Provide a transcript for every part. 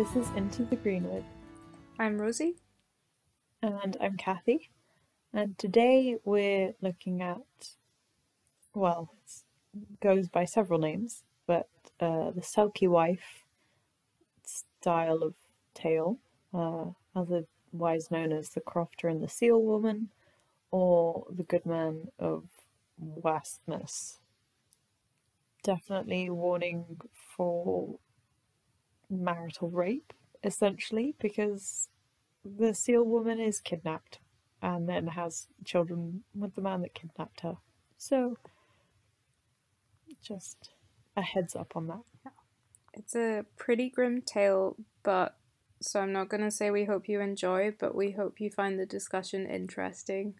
This is Into the Greenwood, I'm Rosie. and I'm Kathy. And today we're looking at, well, it goes by several names, but uh, the Selkie Wife style of tale, uh, otherwise known as the Crofter and the Seal Woman, or the Good Man of Wastness. Definitely warning for marital rape, essentially, because the seal woman is kidnapped and then has children with the man that kidnapped her. So, just a heads up on that. It's a pretty grim tale, but so I'm not going to say we hope you enjoy, but we hope you find the discussion interesting.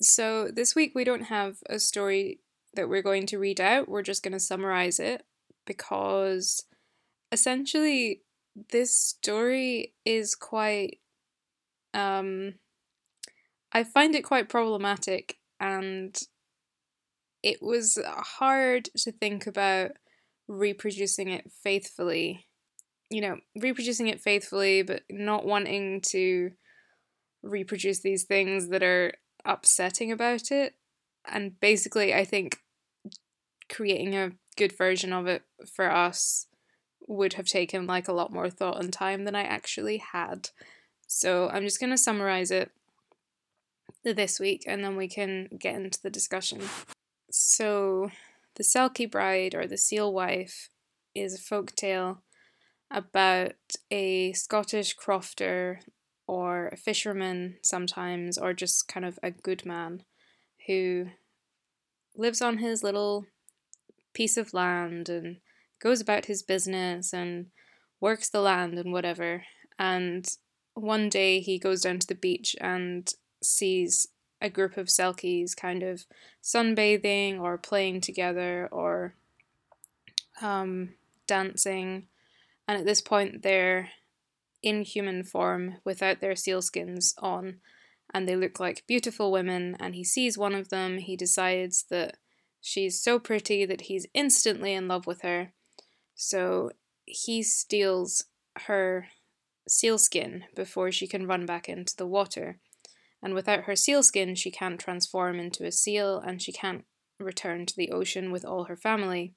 So, this week we don't have a story that we're going to read out. We're just going to summarize it because essentially this story is quite um I find it quite problematic and it was hard to think about reproducing it faithfully. You know, reproducing it faithfully but not wanting to reproduce these things that are upsetting about it. And basically, I think creating a good version of it for us would have taken like a lot more thought and time than I actually had. So I'm just going to summarize it this week and then we can get into the discussion. So, The Selkie Bride or The Seal Wife is a folk tale about a Scottish crofter or a fisherman sometimes, or just kind of a good man who lives on his little piece of land and goes about his business and works the land and whatever. And one day he goes down to the beach and sees a group of selkies kind of sunbathing or playing together or um, dancing. And at this point, they're in human form without their sealskins on, and they look like beautiful women. And he sees one of them, he decides that she's so pretty that he's instantly in love with her. So he steals her sealskin before she can run back into the water. And without her sealskin, she can't transform into a seal and she can't return to the ocean with all her family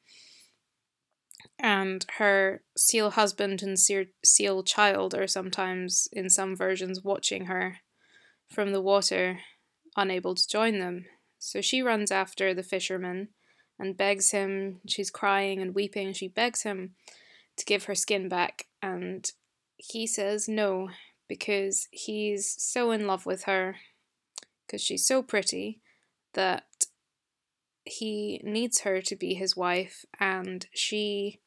and her seal husband and seal child are sometimes, in some versions, watching her from the water, unable to join them. So she runs after the fisherman and begs him, she's crying and weeping, she begs him to give her skin back, and he says no, because he's so in love with her, because she's so pretty, that he needs her to be his wife, and she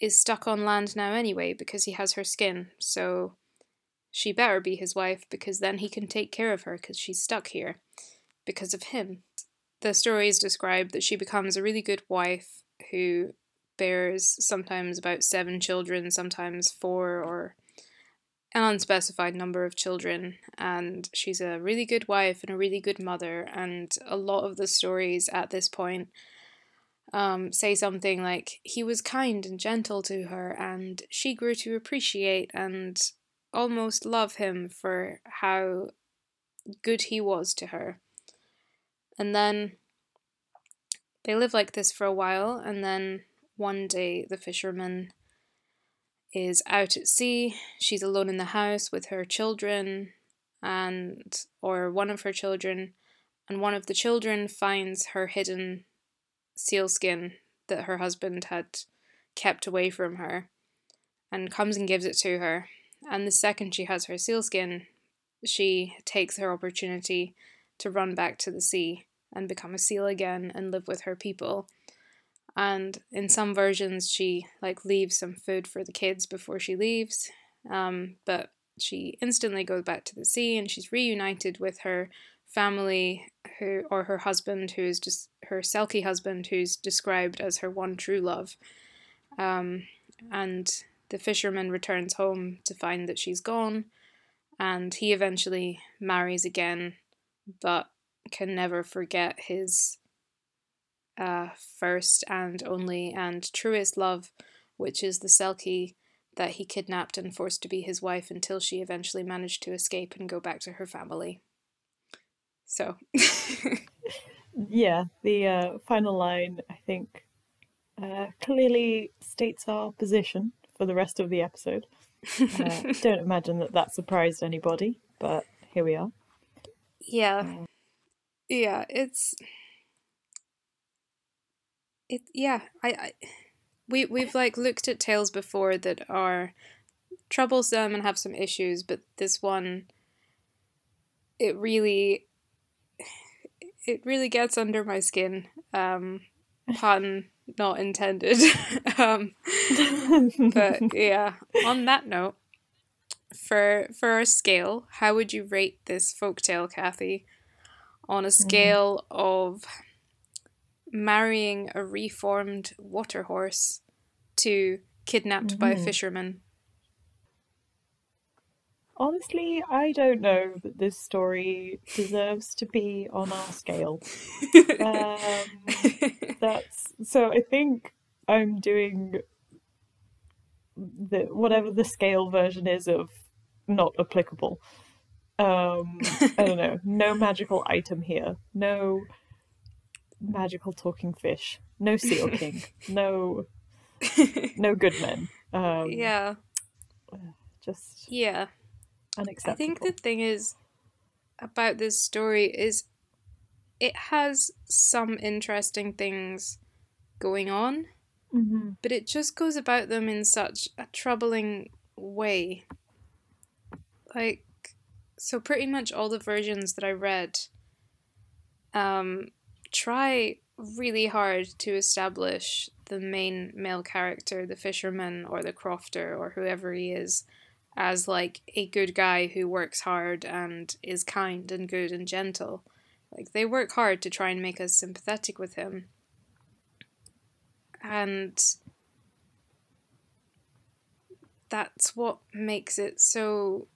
is stuck on land now anyway because he has her skin, so she better be his wife because then he can take care of her because she's stuck here because of him. The story is described that she becomes a really good wife who bears sometimes about seven children, sometimes four or an unspecified number of children, and she's a really good wife and a really good mother. And a lot of the stories at this point um, say something like, he was kind and gentle to her, and she grew to appreciate and almost love him for how good he was to her. And then they live like this for a while, and then one day the fisherman is out at sea. She's alone in the house with her children, and or one of her children, and one of the children finds her hidden sealskin that her husband had kept away from her and comes and gives it to her. And the second she has her sealskin, she takes her opportunity to run back to the sea and become a seal again and live with her people. And in some versions, she like leaves some food for the kids before she leaves. Um, but she instantly goes back to the sea and she's reunited with her family who or her husband who is just her Selkie husband who's described as her one true love. Um, and the fisherman returns home to find that she's gone, and he eventually marries again, but can never forget his uh, first and only and truest love, which is the Selkie that he kidnapped and forced to be his wife until she eventually managed to escape and go back to her family. So. yeah, the uh, final line, I think, uh, clearly states our position for the rest of the episode. Uh, don't imagine that that surprised anybody, but here we are. Yeah. Uh, yeah, it's it yeah, I, I we we've like looked at tales before that are troublesome and have some issues, but this one it really it really gets under my skin. Um pun not intended. um but yeah, on that note, for for a scale, how would you rate this folktale, Kathy? On a mm-hmm. scale mm. of marrying a reformed water horse to kidnapped mm-hmm. by a fisherman? Honestly, I don't know that this story deserves to be on our scale. um, that's so. I think I'm doing the whatever the scale version is of not applicable. Um, I don't know. No magical item here. No magical talking fish. No seal king. no no good men. Um, yeah. Just yeah. Unacceptable. I think the thing is about this story is it has some interesting things going on, mm-hmm. but it just goes about them in such a troubling way. Like, so pretty much all the versions that I read um, try really hard to establish the main male character, the fisherman or the crofter or whoever he is, as like a good guy who works hard and is kind and good and gentle. Like they work hard to try and make us sympathetic with him. And that's what makes it so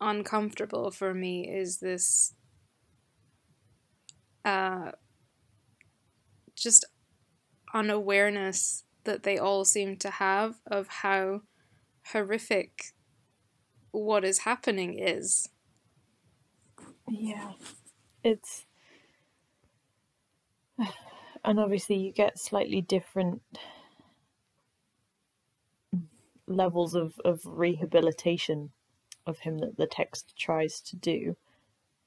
uncomfortable for me is this uh just unawareness that they all seem to have of how horrific what is happening is. Yeah. It's. And obviously, you get slightly different levels of, of rehabilitation of him that the text tries to do,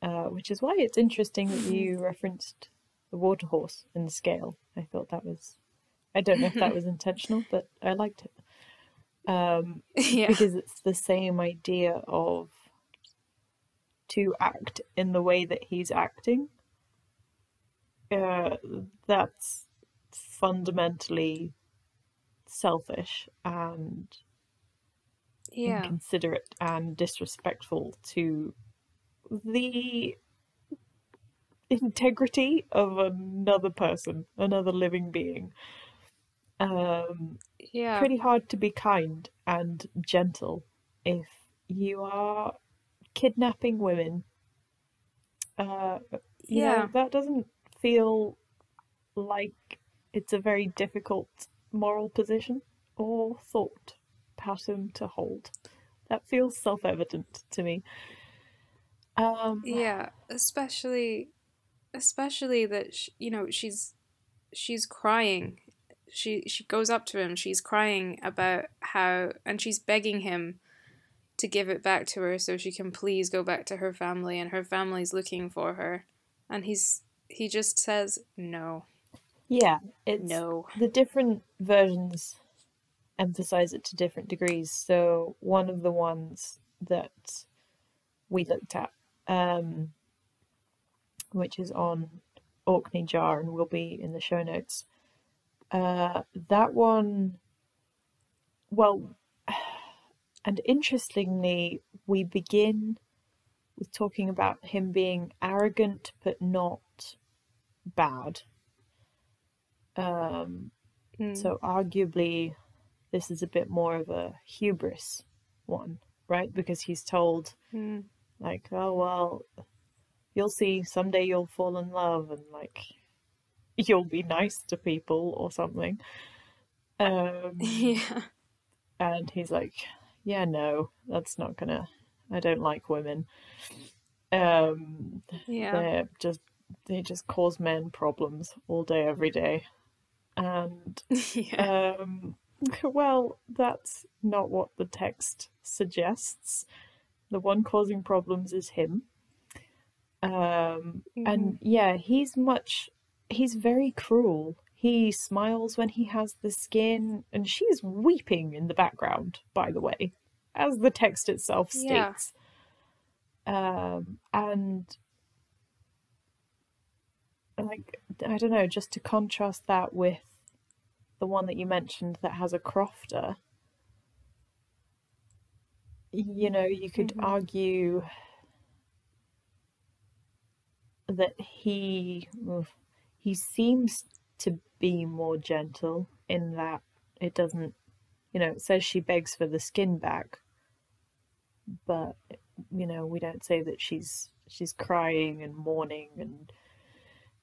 uh, which is why it's interesting that you referenced the water horse in the scale. I thought that was, I don't know if that was intentional, but I liked it. Um, yeah. Because it's the same idea of to act in the way that he's acting. Uh, that's fundamentally selfish and yeah. inconsiderate and disrespectful to the integrity of another person, another living being. Um, yeah. Pretty hard to be kind and gentle if you are kidnapping women. Uh, yeah. Know, that doesn't feel like it's a very difficult moral position or thought pattern to hold. That feels self evident to me. Um, yeah, especially especially that she, you know she's she's crying. She she goes up to him she's crying about how and she's begging him to give it back to her so she can please go back to her family and her family's looking for her. And he's he just says no. Yeah it's no. the different versions emphasize it to different degrees. So one of the ones that we looked at um which is on Orkney Jar and will be in the show notes. Uh, that one, well, and interestingly, we begin with talking about him being arrogant but not bad. Um, mm. So, arguably, this is a bit more of a hubris one, right? Because he's told, Mm. like, oh, well, you'll see, someday you'll fall in love and, like, you'll be nice to people or something. Um, Yeah. and he's like, yeah, no, that's not gonna, I don't like women. Um, Yeah. they're just, they just cause men problems all day, every day. And yeah. um, well, that's not what the text suggests. The one causing problems is him. Um, and yeah, he's much, he's very cruel. He smiles when he has the skin, and she's weeping in the background, by the way, as the text itself Yeah. states. Um, and like, I don't know, just to contrast that with the one that you mentioned that has a crofter, you know, you could Mhm. argue that he he seems to be more gentle in that it doesn't, you know, it says she begs for the skin back, but you know, we don't say that she's she's crying and mourning and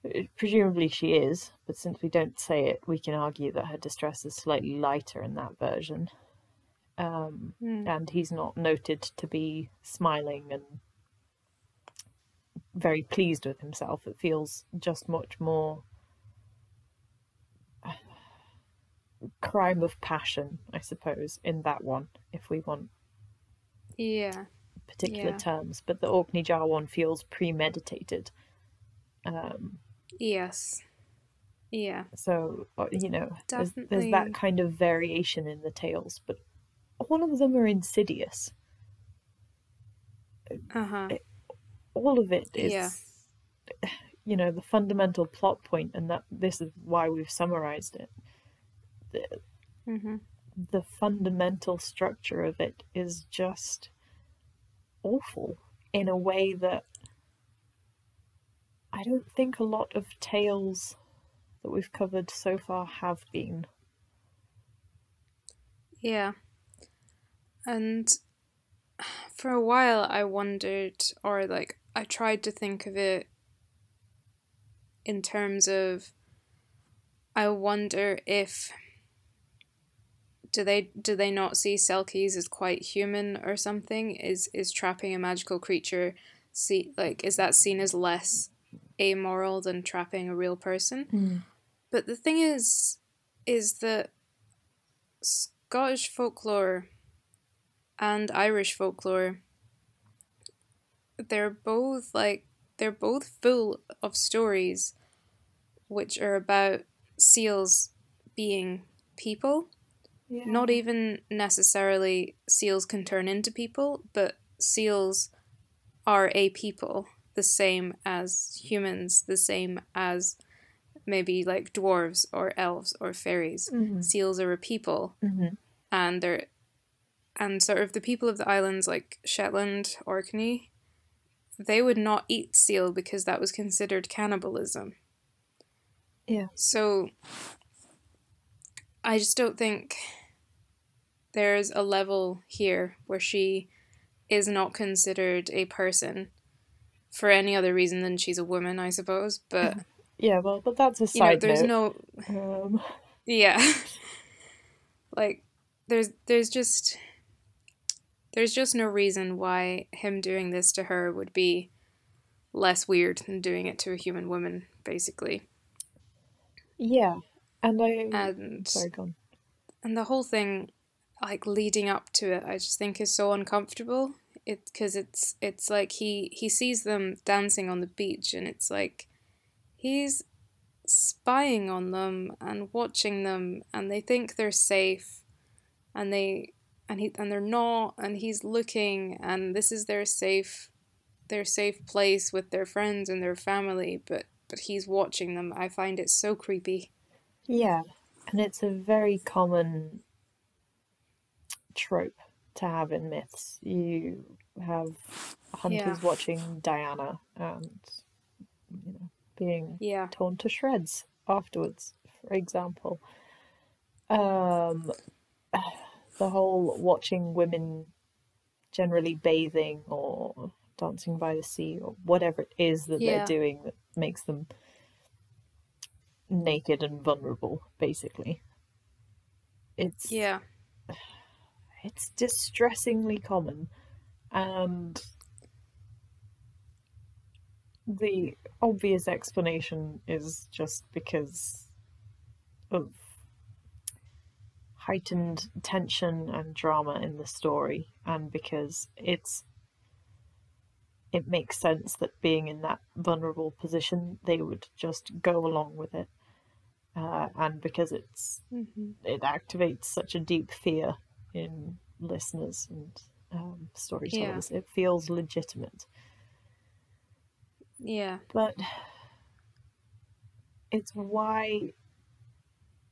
uh, presumably she is, but since we don't say it, we can argue that her distress is slightly lighter in that version. Um, Mm. and he's not noted to be smiling and very pleased with himself. It feels just much more crime of passion, I suppose, in that one, if we want Yeah. particular Yeah. terms. But the Orkney Jar one feels premeditated. Um, Yes. Yeah. so uh, you know, there's, there's that kind of variation in the tales, but all of them are insidious. Uh huh. All of it is Yeah. you know the fundamental plot point and that this is why we've summarized it the, Mm-hmm. the fundamental structure of it is just awful in a way that i don't think a lot of tales that we've covered so far have been Yeah. And for a while, I wondered, or like, I tried to think of it in terms of, I wonder if do they do they not see Selkies as quite human or something? Is is trapping a magical creature see like is that seen as less amoral than trapping a real person? Hmm. But the thing is, is that Scottish folklore and Irish folklore, they're both like, they're both full of stories which are about seals being people. yeah Not even necessarily seals can turn into people, but seals are a people, the same as humans, the same as maybe like dwarves or elves or fairies. Mhm. Seals are a people, Mhm. and they're and sort of the people of the islands like Shetland, Orkney, they would not eat seal because that was considered cannibalism. Yeah. So I just don't think there's a level here where she is not considered a person for any other reason than she's a woman, I suppose. But yeah well but that's a you know, side there's note no um, yeah. like there's there's just there's just no reason why him doing this to her would be less weird than doing it to a human woman, basically. yeah and i And sorry gone and the whole thing like leading up to it i just think is so uncomfortable it because it's it's like he he sees them dancing on the beach and it's like he's spying on them and watching them and they think they're safe and they and he and they're not and he's looking and this is their safe their safe place with their friends and their family but but he's watching them i find it so creepy Yeah, and it's a very common trope to have in myths. You have hunters Yeah. watching Diana and you know being yeah torn to shreds afterwards, for example. Um, the whole watching women generally bathing or dancing by the sea or whatever it is that Yeah. they're doing that makes them naked and vulnerable basically it's Yeah. it's distressingly common and the obvious explanation is just because of heightened tension and drama in the story and because it's it makes sense that being in that vulnerable position they would just go along with it uh, and because it's hmm it activates such a deep fear in listeners and um, storytellers. It feels legitimate, Yeah. but it's why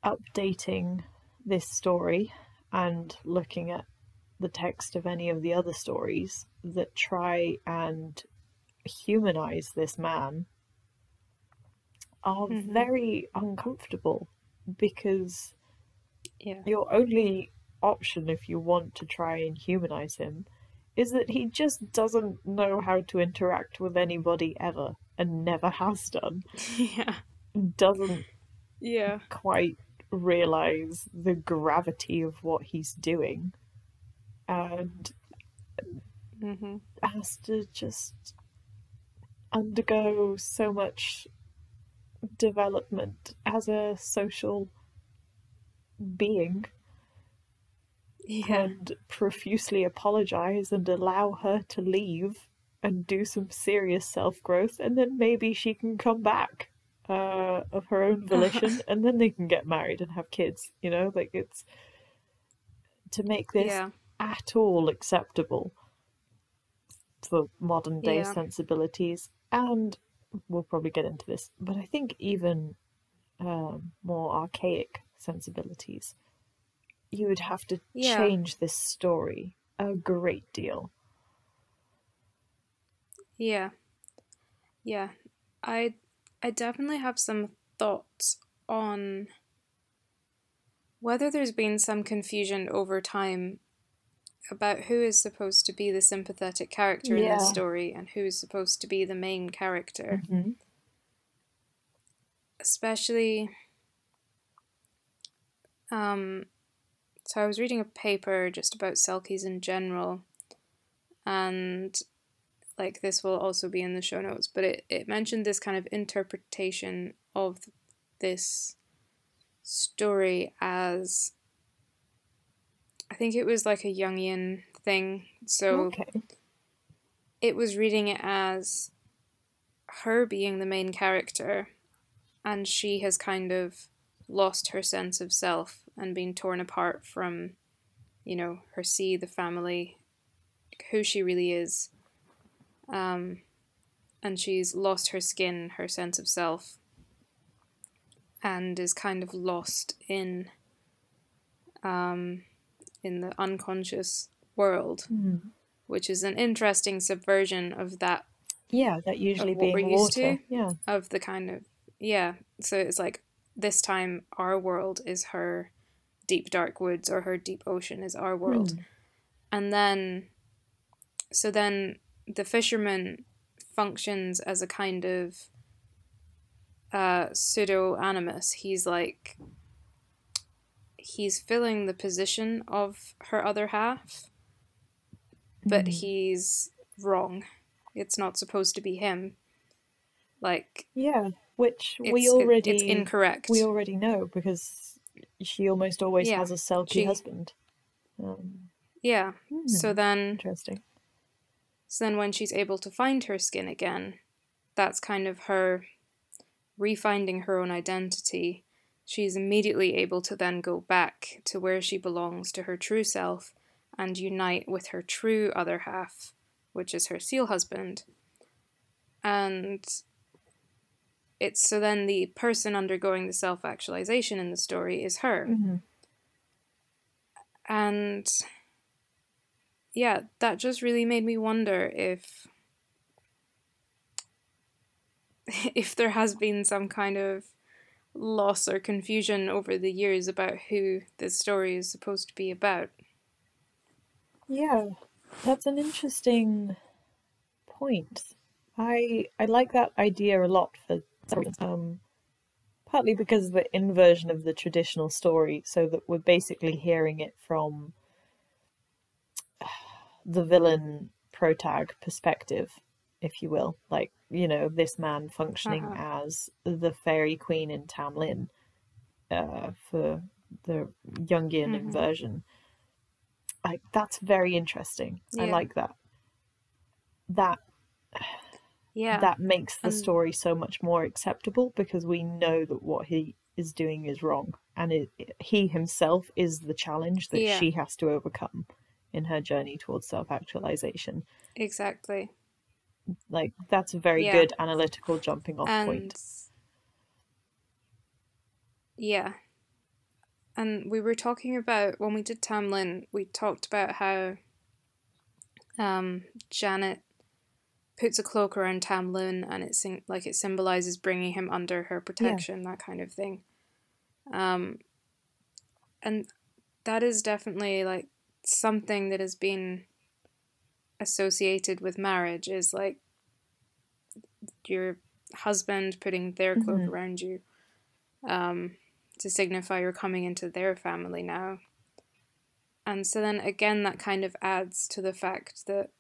updating this story and looking at the text of any of the other stories that try and humanize this man are Mhm. very uncomfortable because Yeah. your only option if you want to try and humanize him is that he just doesn't know how to interact with anybody ever and never has done. yeah. Doesn't Yeah. quite realize the gravity of what he's doing and hmm has to just undergo so much development as a social being Yeah. and profusely apologize and allow her to leave and do some serious self growth, and then maybe she can come back uh, of her own volition, and then they can get married and have kids. You know, like it's to make this Yeah. at all acceptable for modern day Yeah. sensibilities, and we'll probably get into this, but I think even um, more archaic sensibilities, you would have to Yeah. change this story a great deal. Yeah. Yeah. I I definitely have some thoughts on whether there's been some confusion over time about who is supposed to be the sympathetic character in this story and who is supposed to be the main character. Mm-hmm. especially um so I was reading a paper just about selkies in general and like this will also be in the show notes but it, it mentioned this kind of interpretation of this story as I think it was like a Jungian thing so okay. it was reading it as her being the main character and she has kind of lost her sense of self and been torn apart from you know her see, the family who she really is um and she's lost her skin her sense of self and is kind of lost in um in the unconscious world Mm. which is an interesting subversion of that Yeah, that usually being we're used water. to. Yeah. of the kind of yeah so it's like this time our world is her deep dark woods or her deep ocean is our world Mm. and then so then the fisherman functions as a kind of uh pseudo animus he's like he's filling the position of her other half but Mm. he's wrong. It's not supposed to be him. Like Yeah, which we it- already it's incorrect. we already know because she almost always Yeah, has a selkie she- husband. Um, yeah. So hmm, then interesting. So then, when she's able to find her skin again, that's kind of her refinding her own identity. She's immediately able to then go back to where she belongs, to her true self, and unite with her true other half, which is her seal husband. And it's so then the person undergoing the self actualization in the story is her. hmm And yeah, that just really made me wonder if if there has been some kind of loss or confusion over the years about who this story is supposed to be about. Yeah, that's an interesting point. I I like that idea a lot for um partly because of the inversion of the traditional story, so that we're basically hearing it from the villain protag perspective, if you will. Like, you know, this man functioning Uh-huh. as the fairy queen in Tamlin uh, for the Jungian Mhm. inversion. Like, that's very interesting. I like that. That Yeah. that makes the And- story so much more acceptable because we know that what he is doing is wrong and it, he himself is the challenge that Yeah. she has to overcome in her journey towards self-actualization. Exactly. like that's a very Yeah. good analytical jumping off and point. Yeah. And we were talking about when we did tamlin we talked about how um, janet puts a cloak around tamlin and it sym- like it symbolizes bringing him under her protection that kind of thing. Um, and that is definitely like something that has been associated with marriage is like your husband putting their cloak Mhm. around you um, to signify you're coming into their family now. And so then again, that kind of adds to the fact that,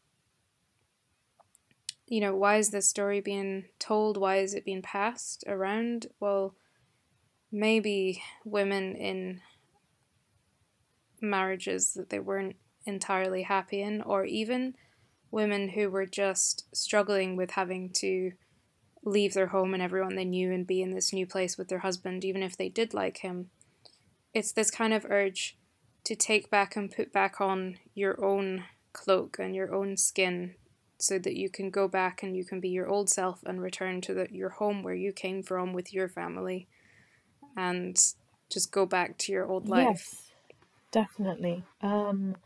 you know, why is this story being told? Why is it being passed around? Well, maybe women in marriages that they weren't entirely happy in, or even women who were just struggling with having to leave their home and everyone they knew and be in this new place with their husband, even if they did like him. It's this kind of urge to take back and put back on your own cloak and your own skin so that you can go back and you can be your old self and return to the, your home where you came from with your family and just go back to your old life. yes definitely um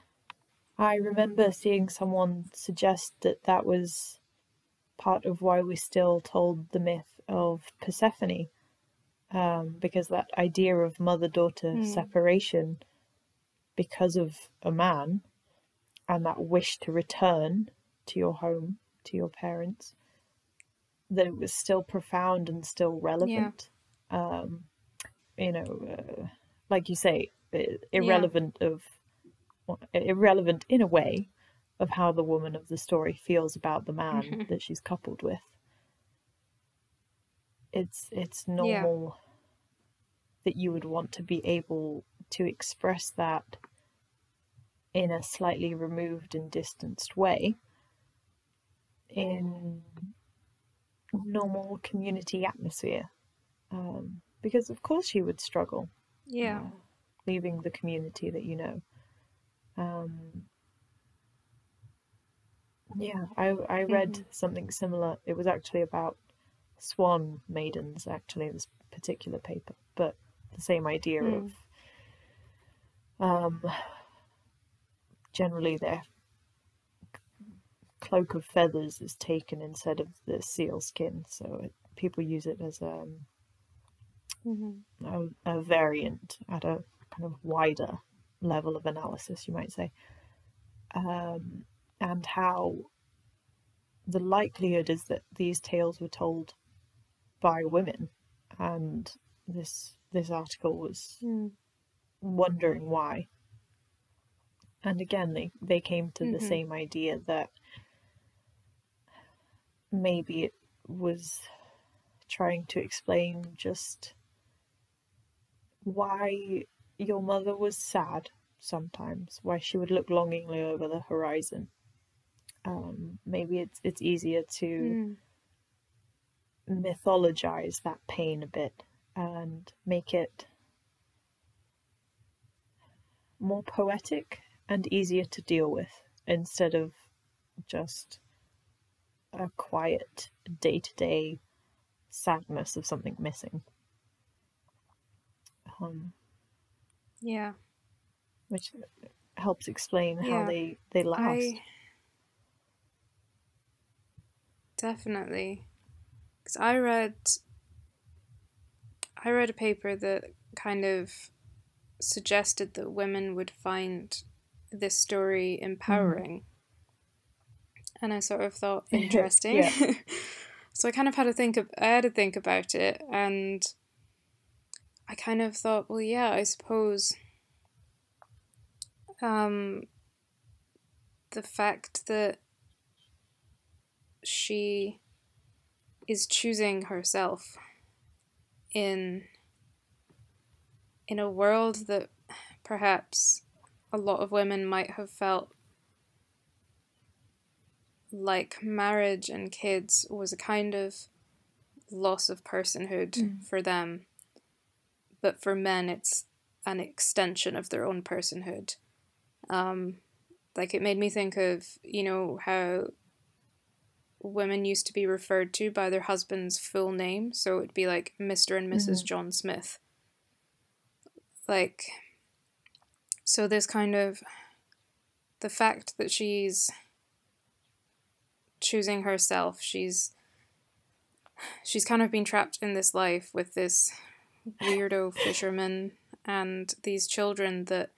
i remember seeing someone suggest that that was part of why we still told the myth of persephone um because that idea of mother daughter Hmm. separation because of a man and that wish to return to your home to your parents that it was still profound and still relevant um you know uh, like you say irrelevant of well, irrelevant in a way of how the woman of the story feels about the man Mhm. that she's coupled with. It's it's normal that you would want to be able to express that in a slightly removed and distanced way in normal community atmosphere. Um, because of course you would struggle. Yeah. uh, leaving the community that you know um, yeah I, I read Mhm. something similar it was actually about swan maidens actually this particular paper but the same idea Mm. of um, generally their cloak of feathers is taken instead of the seal skin so it, people use it as um, Mhm. a, a variant at a kind of wider level of analysis, you might say, um, and how the likelihood is that these tales were told by women, and this this article was Mm. wondering why. And again, they, they came to the Mhm. same idea that maybe it was trying to explain just why your mother was sad sometimes, why she would look longingly over the horizon. Um, maybe it's it's easier to Mm. mythologize that pain a bit and make it more poetic and easier to deal with instead of just a quiet day to day sadness of something missing. Um, Yeah. which helps explain how they, they last. I definitely because I read I read a paper that kind of suggested that women would find this story empowering. Mm. And I sort of thought interesting. so I kind of had to think of I had to think about it and I kind of thought, well yeah, I suppose um the fact that she is choosing herself in in a world that perhaps a lot of women might have felt like marriage and kids was a kind of loss of personhood mm. for them but for men it's an extension of their own personhood um, like it made me think of you know how women used to be referred to by their husband's full name. So it'd be like Mr. and missus mm-hmm. John Smith. Like, so this kind of the fact that she's choosing herself, she's she's kind of been trapped in this life with this weirdo fisherman and these children that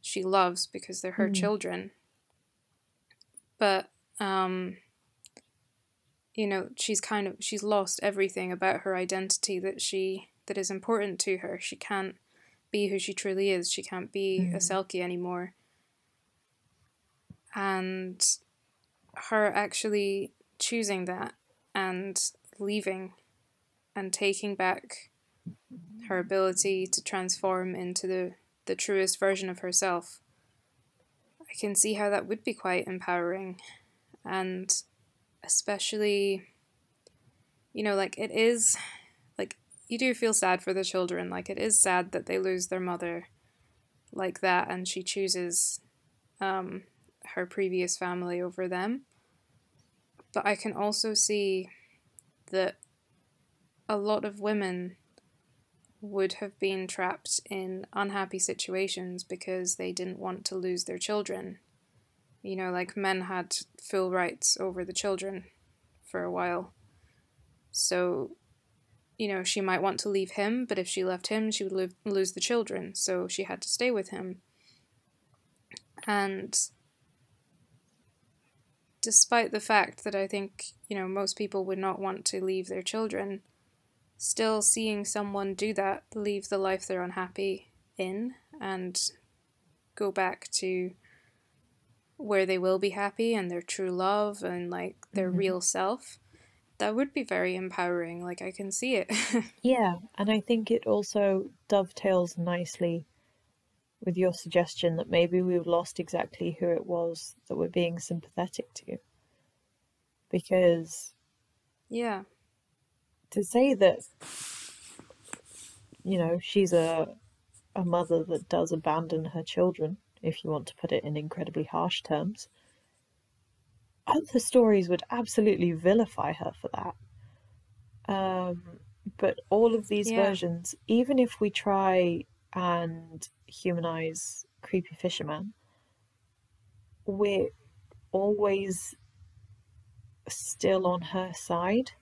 she loves because they're her mm. children. But um you know she's kind of she's lost everything about her identity that she that is important to her she can't be who she truly is she can't be mm. a selkie anymore and her actually choosing that and leaving and taking back her ability to transform into the, the truest version of herself. I can see how that would be quite empowering. And especially you know like it is like you do feel sad for the children. Like it is sad that they lose their mother like that and she chooses um, her previous family over them. But i can also see that a lot of women would have been trapped in unhappy situations because they didn't want to lose their children you know, like men had full rights over the children for a while. So, you know, she might want to leave him, but if she left him, she would lose the children. So she had to stay with him. And despite the fact that I think, you know, most people would not want to leave their children, still seeing someone do that, leave the life they're unhappy in, and go back to where they will be happy and their true love and like their mm-hmm. real self that would be very empowering. Like i can see it. Yeah and i think it also dovetails nicely with your suggestion that maybe we've lost exactly who it was that we're being sympathetic to. Because yeah to say that you know she's a a mother that does abandon her children if you want to put it in incredibly harsh terms. Other stories would absolutely vilify her for that. Um, but all of these yeah. versions, even if we try and humanize creepy fisherman, we're always still on her side.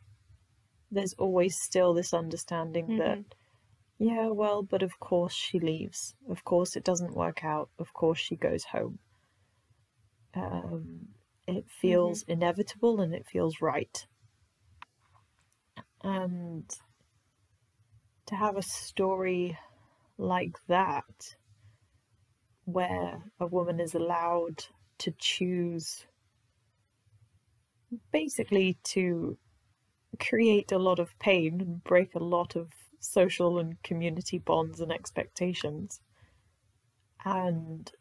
There's always still this understanding mm-hmm. that yeah, well, but of course she leaves. Of course it doesn't work out. Of course she goes home. Um, it feels mm-hmm. inevitable and it feels right. And to have a story like that, where a woman is allowed to choose basically to create a lot of pain and break a lot of social and community bonds and expectations and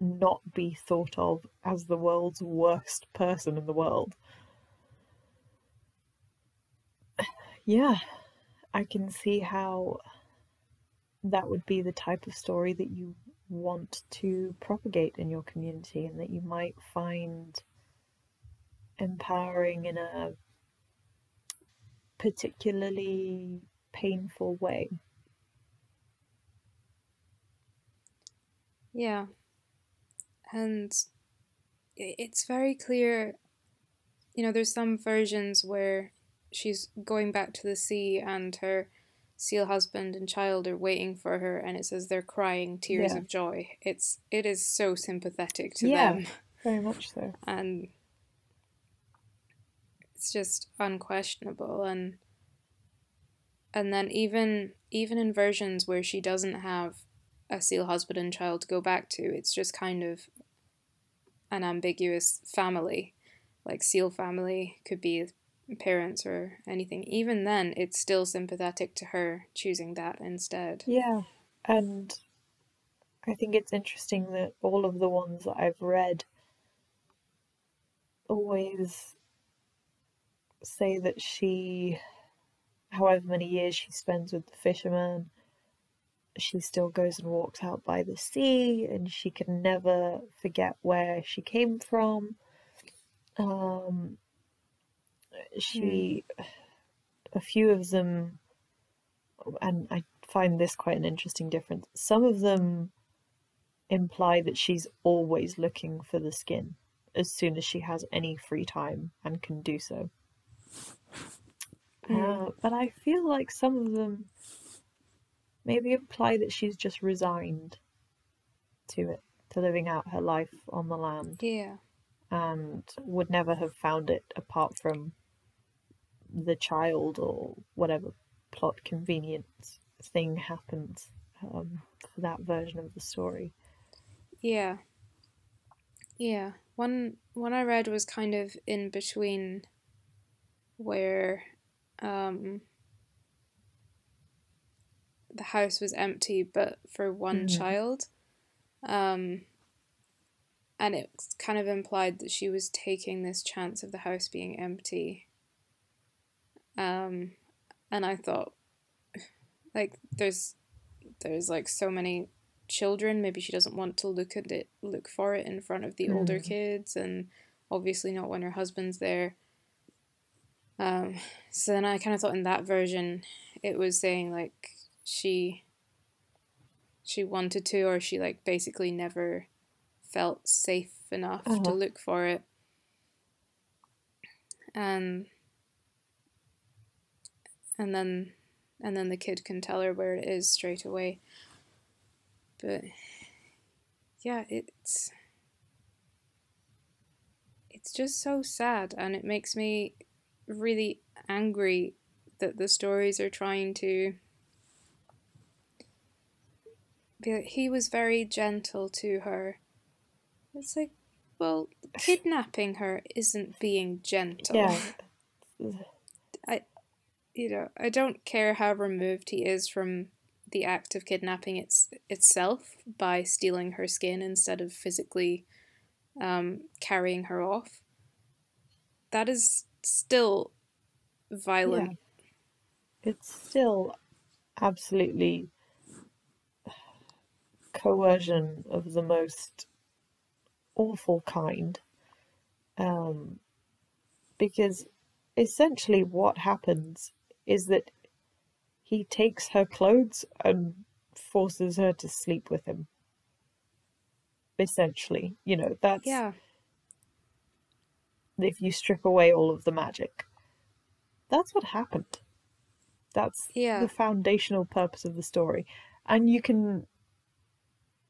not be thought of as the world's worst person in the world. Yeah, I can see how that would be the type of story that you want to propagate in your community and that you might find empowering in a particularly painful way. Yeah. And it's very clear, you know, there's some versions where she's going back to the sea and her seal husband and child are waiting for her and it says they're crying tears Yeah. of joy it's it is so sympathetic to Yeah. them Very much so. and it's just unquestionable and and then even even in versions where she doesn't have a seal husband and child to go back to it's just kind of an ambiguous family. Like seal family could be parents or anything. Even then it's still sympathetic to her choosing that instead. Yeah, and I think it's interesting that all of the ones that I've read always say that she, however many years she spends with the fisherman, she still goes and walks out by the sea and she can never forget where she came from. Um, she, a few of them, and I find this quite an interesting difference. Some of them imply that she's always looking for the skin as soon as she has any free time and can do so. Mm. Uh, but I feel like some of them maybe imply that she's just resigned to it, to living out her life on the land, yeah and would never have found it apart from the child or whatever plot convenience thing happens um, for that version of the story. Yeah. Yeah. One one I read was kind of in between where um the house was empty but for one Mhm. child. Um and it kind of implied that she was taking this chance of the house being empty. Um and I thought like there's there's like so many children maybe she doesn't want to look at it look for it in front of the older Mm. kids and obviously not when her husband's there um so then i kind of thought in that version it was saying like she she wanted to or she like basically never felt safe enough to Uh-huh. look for it and and then and then the kid can tell her where it is straight away but yeah it's it's just so sad and it makes me really angry that the stories are trying to be like, he was very gentle to her it's like well kidnapping her isn't being gentle Yeah. I, you know, I don't care how removed he is from the act of kidnapping its itself by stealing her skin instead of physically um, carrying her off. That is still violent. It's still absolutely coercion of the most awful kind. Um, because essentially what happens is that he takes her clothes and forces her to sleep with him. Essentially, you know, that's Yeah, if you strip away all of the magic. That's what happened. That's yeah, the foundational purpose of the story. And you can,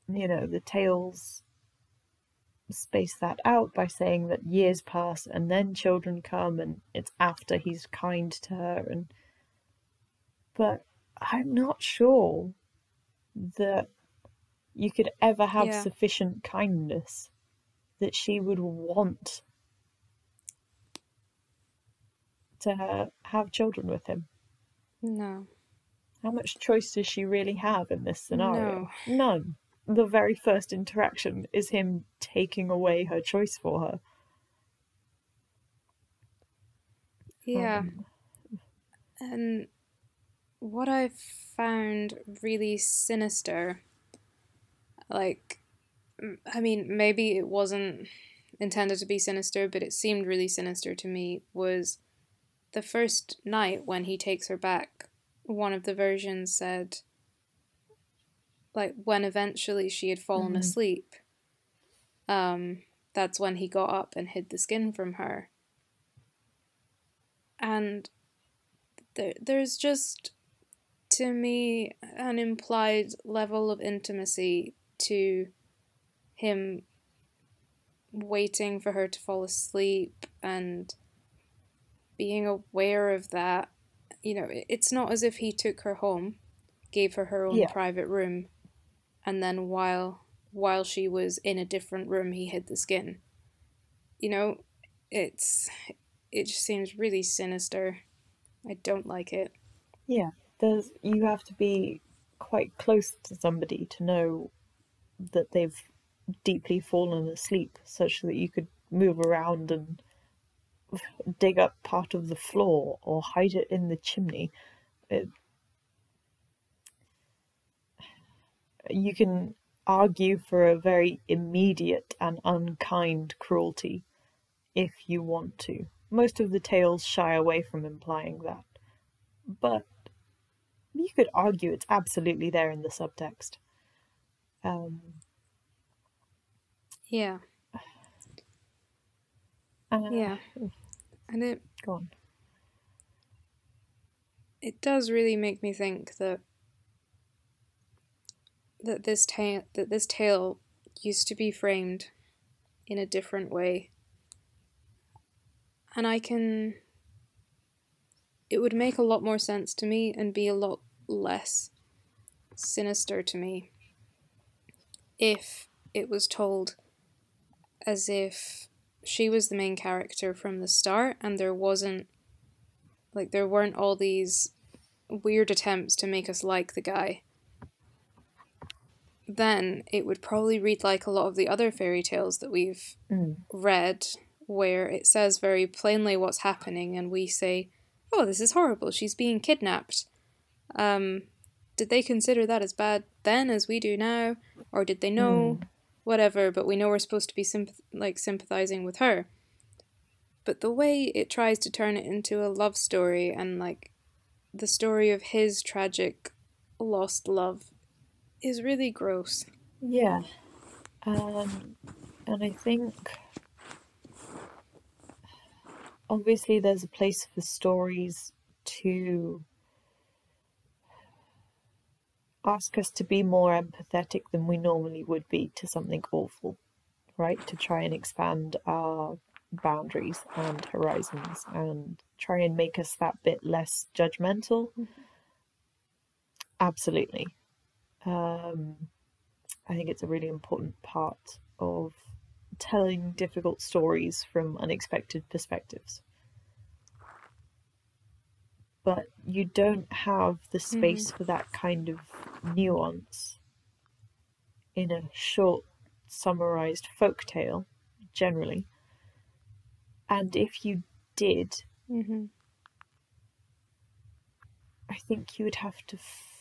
you know, the tales space that out by saying that years pass and then children come and it's after he's kind to her and but I'm not sure that you could ever have Yeah. sufficient kindness that she would want to have children with him. no, How much choice does she really have in this scenario? No. None. The very first interaction is him taking away her choice for her. yeah. Um, And what I've found really sinister, like, I mean, maybe it wasn't intended to be sinister, but it seemed really sinister to me, was the first night when he takes her back. One of the versions said, like, when eventually she had fallen Mhm. asleep, um, that's when he got up and hid the skin from her. And there, there's just to me an implied level of intimacy to him waiting for her to fall asleep and being aware of that. You know, it's not as if he took her home, gave her her own Yeah. private room, and then while while she was in a different room, he hid the skin. You know, it's it just seems really sinister. I don't like it. Yeah, there's you have to be quite close to somebody to know that they've deeply fallen asleep, such that you could move around and dig up part of the floor or hide it in the chimney. It, you can argue for a very immediate and unkind cruelty if you want to. Most of the tales shy away from implying that, but you could argue it's absolutely there in the subtext. Um, Yeah, uh, yeah, and it Go on. it does really make me think that that this tale that this tale used to be framed in a different way. And i can it would make a lot more sense to me and be a lot less sinister to me if it was told as if she was the main character from the start and there wasn't like there weren't all these weird attempts to make us like the guy. Then it would probably read like a lot of the other fairy tales that we've Mm. read where it says very plainly what's happening and we say oh this is horrible. She's being kidnapped. Um did they consider that as bad then as we do now? Or did they know whatever but we know we're supposed to be sympath- like sympathizing with her but the way it tries to turn it into a love story and like the story of his tragic lost love is really gross Yeah. Um, and I think obviously there's a place for stories to ask us to be more empathetic than we normally would be to something awful, right? To try and expand our boundaries and horizons and try and make us that bit less judgmental. Absolutely. Um, I think it's a really important part of telling difficult stories from unexpected perspectives. But you don't have the space for that kind of nuance in a short, summarized folk tale, generally. And if you did, mm-hmm. I think you would have to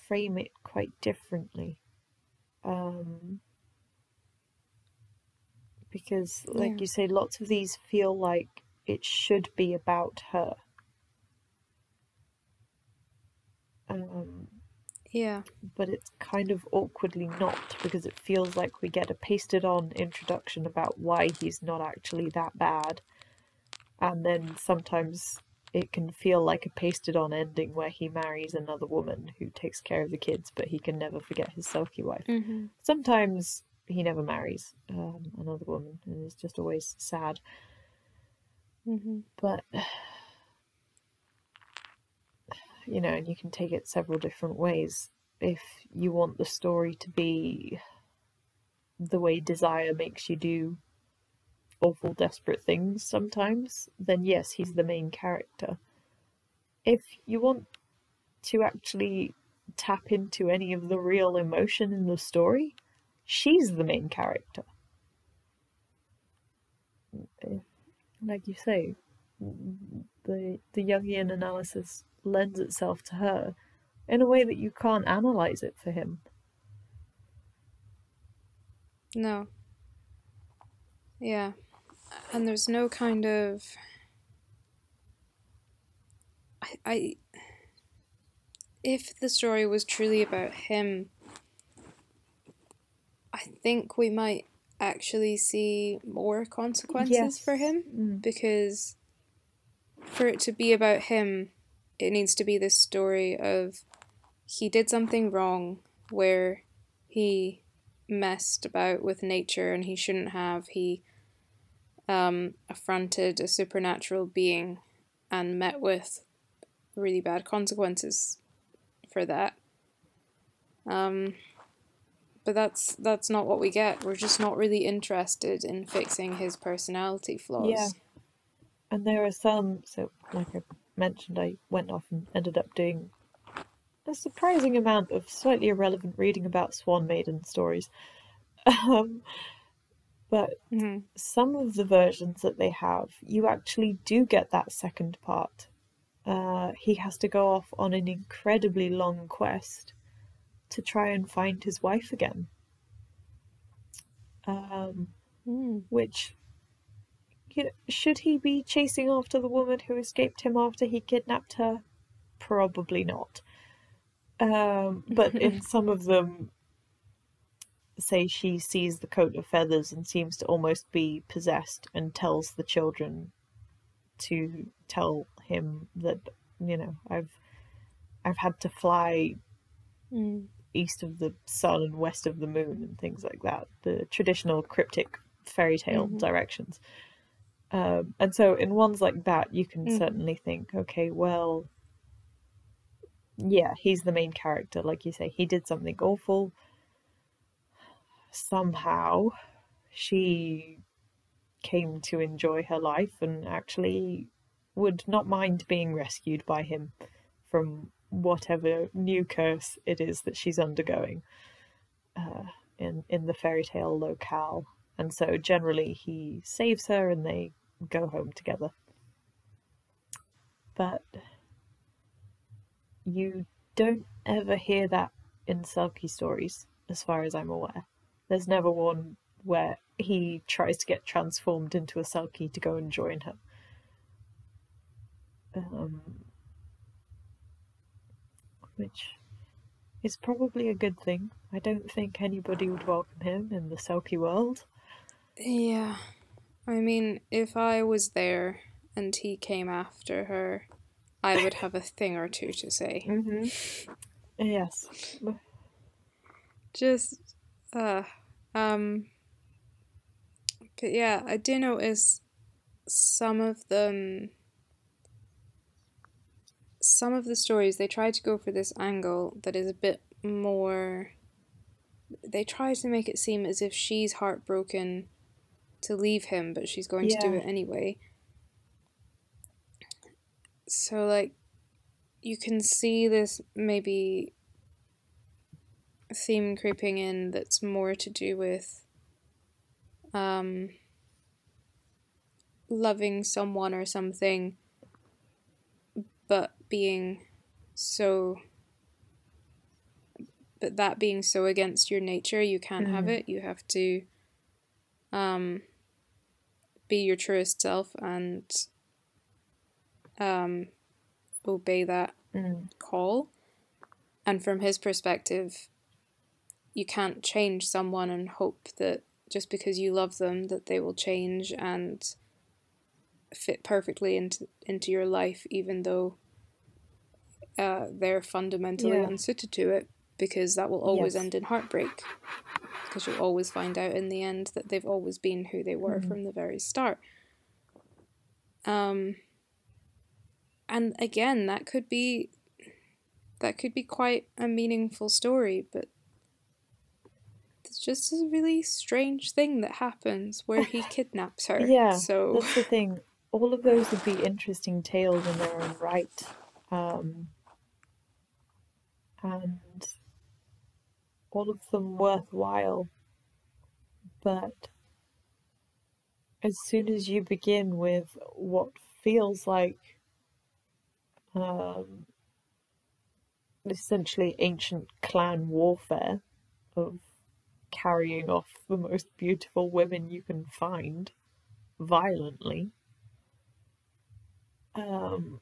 frame it quite differently. Um, because, like Yeah. you say, lots of these feel like it should be about her. Um, yeah but it's kind of awkwardly not because it feels like we get a pasted on introduction about why he's not actually that bad. And then sometimes it can feel like a pasted on ending where he marries another woman who takes care of the kids, but he can never forget his sulky wife. mm-hmm. Sometimes he never marries um, another woman and is just always sad. Mm-hmm. But you know, and you can take it several different ways. If you want the story to be the way desire makes you do awful, desperate things sometimes, then yes, he's the main character. If you want to actually tap into any of the real emotion in the story, she's the main character. Like you say, the the Jungian analysis lends itself to her in a way that you can't analyze it for him. No. Yeah. And there's no kind of. I, I. If the story was truly about him, I think we might actually see more consequences for him Mm. because for it to be about him, it needs to be this story of he did something wrong where he messed about with nature and he shouldn't have. He um, affronted a supernatural being and met with really bad consequences for that. Um, but that's that's not what we get. We're just not really interested in fixing his personality flaws. Yeah. And there are some, so like I mentioned, I went off and ended up doing a surprising amount of slightly irrelevant reading about Swan Maiden stories. Um, but Mm-hmm. some of the versions that they have, you actually do get that second part. Uh, he has to go off on an incredibly long quest to try and find his wife again. Um, Mm. which, should he be chasing after the woman who escaped him after he kidnapped her? Probably not. Um, but in some of them, say she sees the coat of feathers and seems to almost be possessed and tells the children to tell him that you know I've I've had to fly Mm. east of the sun and west of the moon and things like that the traditional cryptic fairy tale Mhm. directions um, and so in ones like that you can Mhm. certainly think okay well yeah he's the main character like you say he did something awful somehow she came to enjoy her life and actually would not mind being rescued by him from whatever new curse it is that she's undergoing uh, in in the fairy tale locale. And so generally he saves her and they go home together. But you don't ever hear that in Selkie stories, as far as I'm aware. There's never one where he tries to get transformed into a Selkie to go and join her. Um, which is probably a good thing. I don't think anybody would welcome him in the Selkie world. Yeah. I mean, if I was there and he came after her, I would have a thing or two to say. Mm-hmm. Yes. Just, uh, um, but yeah, I do notice some of them, some of the stories, they try to go for this angle that is a bit more, they try to make it seem as if she's heartbroken to leave him, but she's going to do it anyway. So, like, you can see this maybe theme creeping in that's more to do with um, loving someone or something, but being so. But that being so against your nature, you can't have Mhm. it. You have to um, be your truest self and um, obey that Mm. call. And from his perspective, you can't change someone and hope that just because you love them that they will change and fit perfectly into into your life, even though uh, they're fundamentally Yeah. unsuited to it, because that will always Yes. end in heartbreak. Because you'll always find out in the end that they've always been who they were Mhm. from the very start. Um, and again, that could be that could be quite a meaningful story, but it's just a really strange thing that happens where he kidnaps her. Yeah, So That's the thing. All of those would be interesting tales in their own right. Um, and all of them worthwhile. But as soon as you begin with what feels like um, essentially ancient clan warfare of carrying off the most beautiful women you can find violently. Um,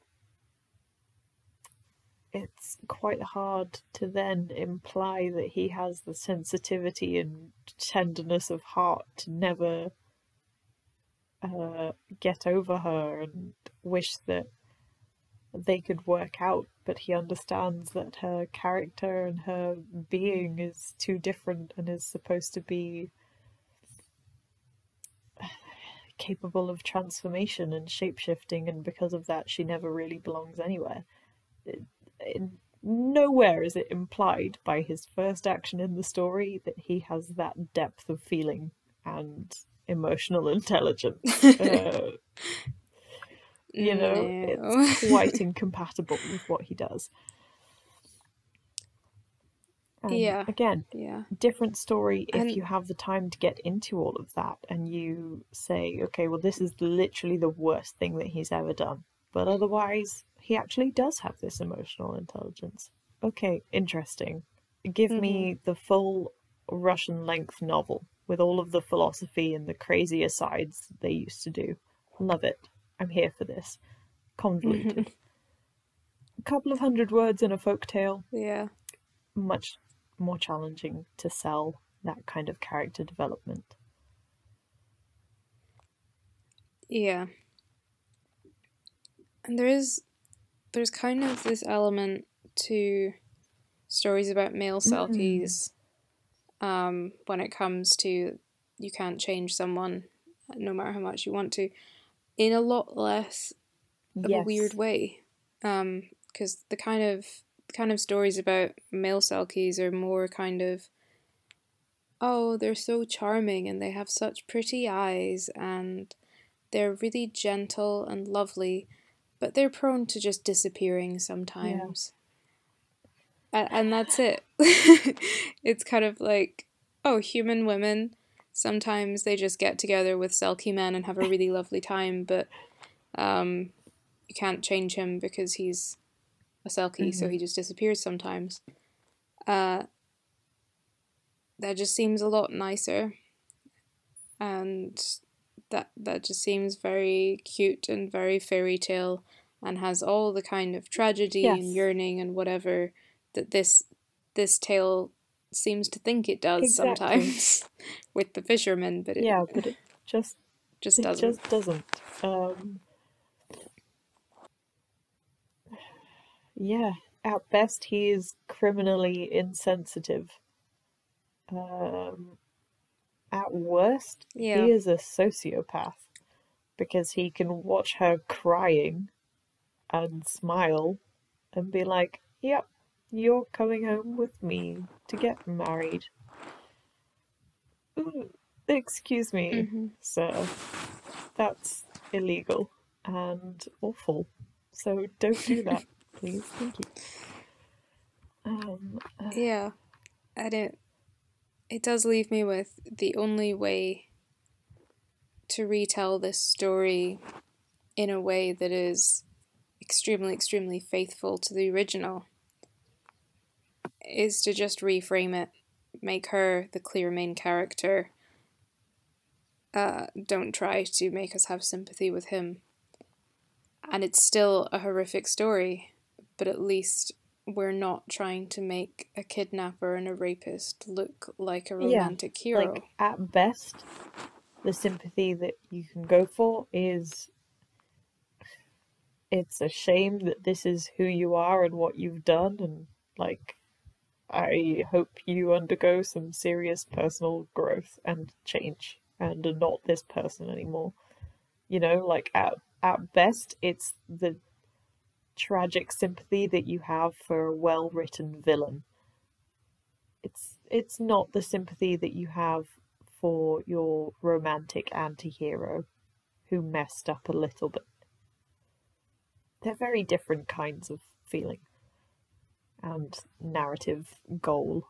it's quite hard to then imply that he has the sensitivity and tenderness of heart to never uh, get over her and wish that they could work out, but he understands that her character and her being is too different and is supposed to be capable of transformation and shapeshifting, and because of that, she never really belongs anywhere. It, nowhere is it implied by his first action in the story that he has that depth of feeling and emotional intelligence. uh, you know, No. it's quite incompatible with what he does. Um, Yeah. Again, yeah. different story if And- you have the time to get into all of that and you say, okay, well, this is literally the worst thing that he's ever done. But otherwise, he actually does have this emotional intelligence. Okay, interesting. Give me mm-hmm. the full Russian length novel with all of the philosophy and the crazy asides they used to do. Love it. I'm here for this. Convoluted. A couple of hundred words in a folk tale Yeah. much more challenging to sell that kind of character development. Yeah. And there is there's kind of this element to stories about male selkies um, when it comes to you can't change someone no matter how much you want to in a lot less of a weird way. Because the kind of the kind of stories about male selkies are more kind of oh they're so charming and they have such pretty eyes and they're really gentle and lovely but they're prone to just disappearing sometimes. A- and that's it. It's kind of like oh human women sometimes they just get together with selkie men and have a really lovely time but um, you can't change him because he's a selkie so he just disappears sometimes. Uh, that just seems a lot nicer. And that that just seems very cute and very fairy tale and has all the kind of tragedy Yes. and yearning and whatever that this this tale seems to think it does Exactly. sometimes with the fisherman but it Yeah, but it just just it doesn't just doesn't. Um, yeah, at best he is criminally insensitive. Um, at worst, Yeah. he is a sociopath because he can watch her crying and smile and be like, "Yep, you're coming home with me to get married." Ooh, excuse me, Mhm. sir. That's illegal and awful. So don't do that, please. Thank you. Um, uh, Yeah, and it it does leave me with the only way to retell this story in a way that is extremely, extremely faithful to the original is to just reframe it, make her the clear main character. Uh, don't try to make us have sympathy with him. And it's still a horrific story, but at least we're not trying to make a kidnapper and a rapist look like a Yeah, romantic hero. like at best, the sympathy that you can go for is it's a shame that this is who you are and what you've done, and like I hope you undergo some serious personal growth and change and are not this person anymore. You know, like at at best, it's the tragic sympathy that you have for a well written villain. It's it's not the sympathy that you have for your romantic anti-hero who messed up a little bit. They're very different kinds of feeling and narrative goal.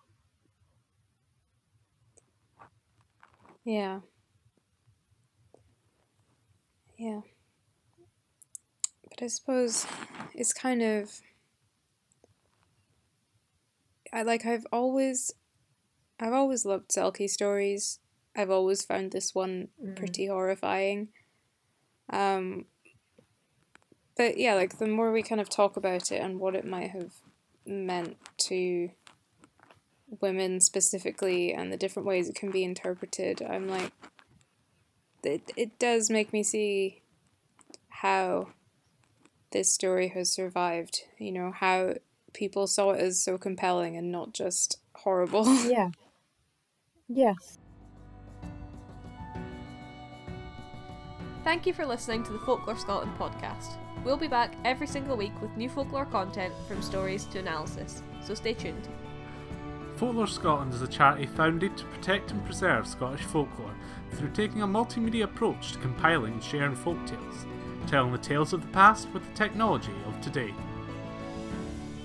Yeah. Yeah. But I suppose it's kind of I like I've always I've always loved Selkie stories. I've always found this one pretty horrifying. Um but yeah, like the more we kind of talk about it and what it might have meant to women specifically and the different ways it can be interpreted, I'm like it, it does make me see how this story has survived. You know, how people saw it as so compelling and not just horrible. Yeah. Yes. Thank you for listening to the Folklore Scotland podcast. We'll be back every single week with new folklore content from stories to analysis, so stay tuned. Folklore Scotland is a charity founded to protect and preserve Scottish folklore through taking a multimedia approach to compiling and sharing folk tales, telling the tales of the past with the technology of today.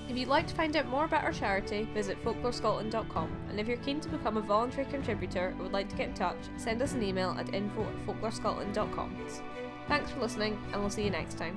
If you'd like to find out more about our charity, visit folklorescotland.com, and if you're keen to become a voluntary contributor or would like to get in touch, send us an email at info at folklorescotland.com. Thanks for listening, and we'll see you next time.